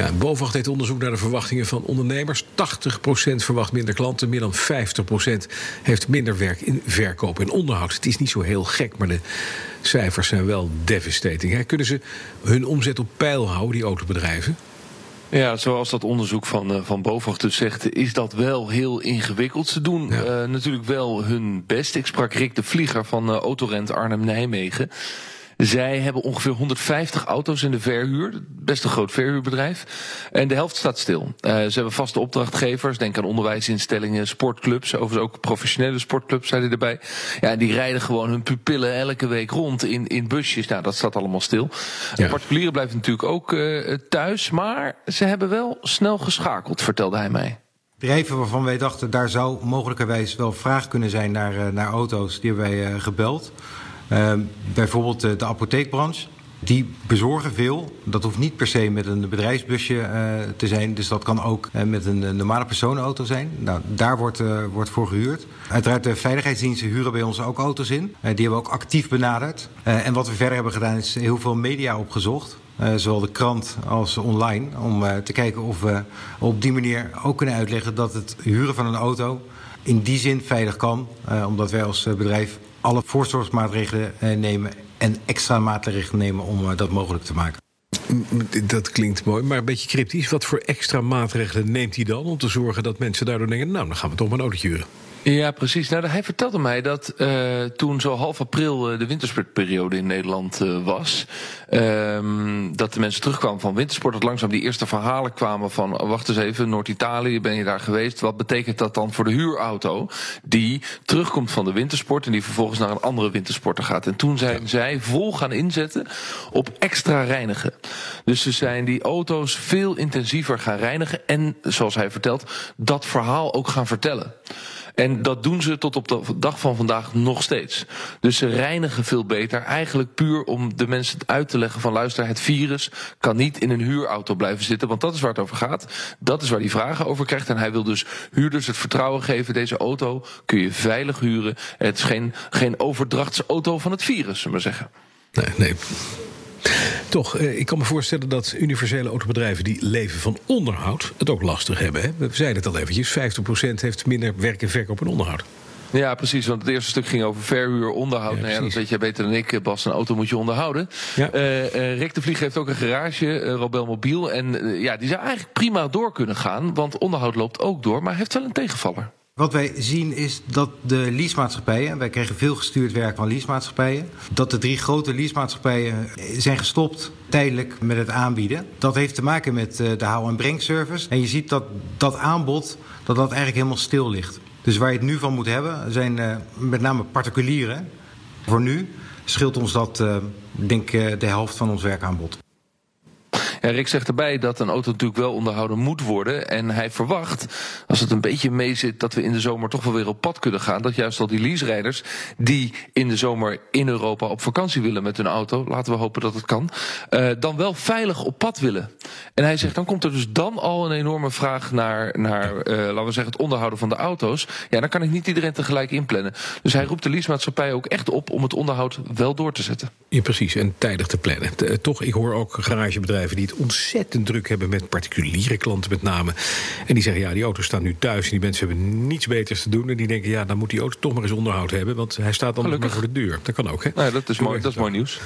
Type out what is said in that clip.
Ja, BOVAG deed onderzoek naar de verwachtingen van ondernemers. 80% verwacht minder klanten, meer dan 50% heeft minder werk in verkoop en onderhoud. Het is niet zo heel gek, maar de cijfers zijn wel devastating. Kunnen ze hun omzet op peil houden, die autobedrijven? Ja, zoals dat onderzoek van, uh, van BOVAG dus zegt, is dat wel heel ingewikkeld. Ze doen ja. uh, natuurlijk wel hun best. Ik sprak Rick de Vlieger van uh, Autorent Arnhem-Nijmegen. Zij hebben ongeveer 150 auto's in de verhuur. Best een groot verhuurbedrijf. En de helft staat stil. Uh, ze hebben vaste opdrachtgevers. Denk aan onderwijsinstellingen, sportclubs. Overigens ook professionele sportclubs zijn er erbij. Ja, die rijden gewoon hun pupillen elke week rond in, in busjes. Nou, dat staat allemaal stil. Ja. Particulieren blijven natuurlijk ook uh, thuis. Maar ze hebben wel snel geschakeld, vertelde hij mij. Bedrijven waarvan wij dachten, daar zou mogelijkerwijs wel vraag kunnen zijn naar, uh, naar auto's, die hebben wij gebeld. Uh, bijvoorbeeld uh, de apotheekbranche. Die bezorgen veel. Dat hoeft niet per se met een bedrijfsbusje uh, te zijn. Dus dat kan ook met een normale personenauto zijn. Nou, daar wordt, wordt voor gehuurd. Uiteraard de veiligheidsdiensten huren bij ons ook auto's in. die hebben we ook actief benaderd. en wat we verder hebben gedaan is heel veel media opgezocht. Zowel de krant als online. Om te kijken of we op die manier ook kunnen uitleggen dat het huren van een auto in die zin veilig kan. Uh, omdat wij als bedrijf alle voorzorgsmaatregelen nemen en extra maatregelen nemen om dat mogelijk te maken. Dat klinkt mooi, maar een beetje cryptisch. Wat voor extra maatregelen neemt hij dan om te zorgen dat mensen daardoor denken: nou, dan gaan we toch maar een autootje huren? Ja, precies. Nou, hij vertelde mij dat uh, toen zo half april uh, de wintersportperiode in Nederland uh, was, um, dat de mensen terugkwamen van wintersport, dat langzaam die eerste verhalen kwamen van, oh, wacht eens even, Noord-Italië, ben je daar geweest? Wat betekent dat dan voor de huurauto die terugkomt van de wintersport en die vervolgens naar een andere wintersporter gaat? En toen zijn zij vol gaan inzetten op extra reinigen. Dus ze zijn die auto's veel intensiever gaan reinigen en, zoals hij vertelt, dat verhaal ook gaan vertellen. En dat doen ze tot op de dag van vandaag nog steeds. Dus ze reinigen veel beter. Eigenlijk puur om de mensen uit te leggen van luister, het virus kan niet in een huurauto blijven zitten. Want dat is waar het over gaat. Dat is waar hij vragen over krijgt. En hij wil dus huurders het vertrouwen geven. Deze auto kun je veilig huren. Het is geen, geen overdrachtsauto van het virus, zullen we zeggen. Nee, nee. Toch, ik kan me voorstellen dat universele autobedrijven die leven van onderhoud het ook lastig hebben. Hè? We zeiden het al eventjes, 50% heeft minder werk en verkoop en onderhoud. Ja, precies. Want het eerste stuk ging over verhuur, onderhoud. Ja, nou ja, dat weet jij beter dan ik, Bas. Een auto moet je onderhouden. Ja. Uh, uh, Rick de Vlieg heeft ook een garage, uh, Robel Mobiel. En ja, die zou eigenlijk prima door kunnen gaan. Want onderhoud loopt ook door, maar heeft wel een tegenvaller. Wat wij zien is dat de leasemaatschappijen, wij kregen veel gestuurd werk van leasemaatschappijen, dat de drie grote leasemaatschappijen zijn gestopt tijdelijk met het aanbieden. Dat heeft te maken met de haal- en brengservice. En je ziet dat dat aanbod, dat dat eigenlijk helemaal stil ligt. Dus waar je het nu van moet hebben, zijn uh, met name particulieren. Voor nu scheelt ons dat, uh, denk ik, de helft van ons werkaanbod. Rick zegt erbij dat een auto natuurlijk wel onderhouden moet worden. En hij verwacht, als het een beetje mee zit, dat we in de zomer toch wel weer op pad kunnen gaan. Dat juist al die lease-rijders die in de zomer in Europa op vakantie willen met hun auto, laten we hopen dat het kan, uh, dan wel veilig op pad willen. En hij zegt, dan komt er dus dan al een enorme vraag naar, naar uh, laten we zeggen, het onderhouden van de auto's. Ja, dan kan ik niet iedereen tegelijk inplannen. Dus hij roept de leasemaatschappij ook echt op om het onderhoud wel door te zetten. Ja, precies. En tijdig te plannen. Toch, ik hoor ook garagebedrijven die het ontzettend druk hebben met particuliere klanten met name. En die zeggen, ja, die auto's staan nu thuis en die mensen hebben niets beters te doen. En die denken, ja, dan moet die auto toch maar eens onderhoud hebben, want hij staat dan nog maar voor de deur. Dat kan ook, hè? Nee, dat is mooi, dat is mooi nieuws.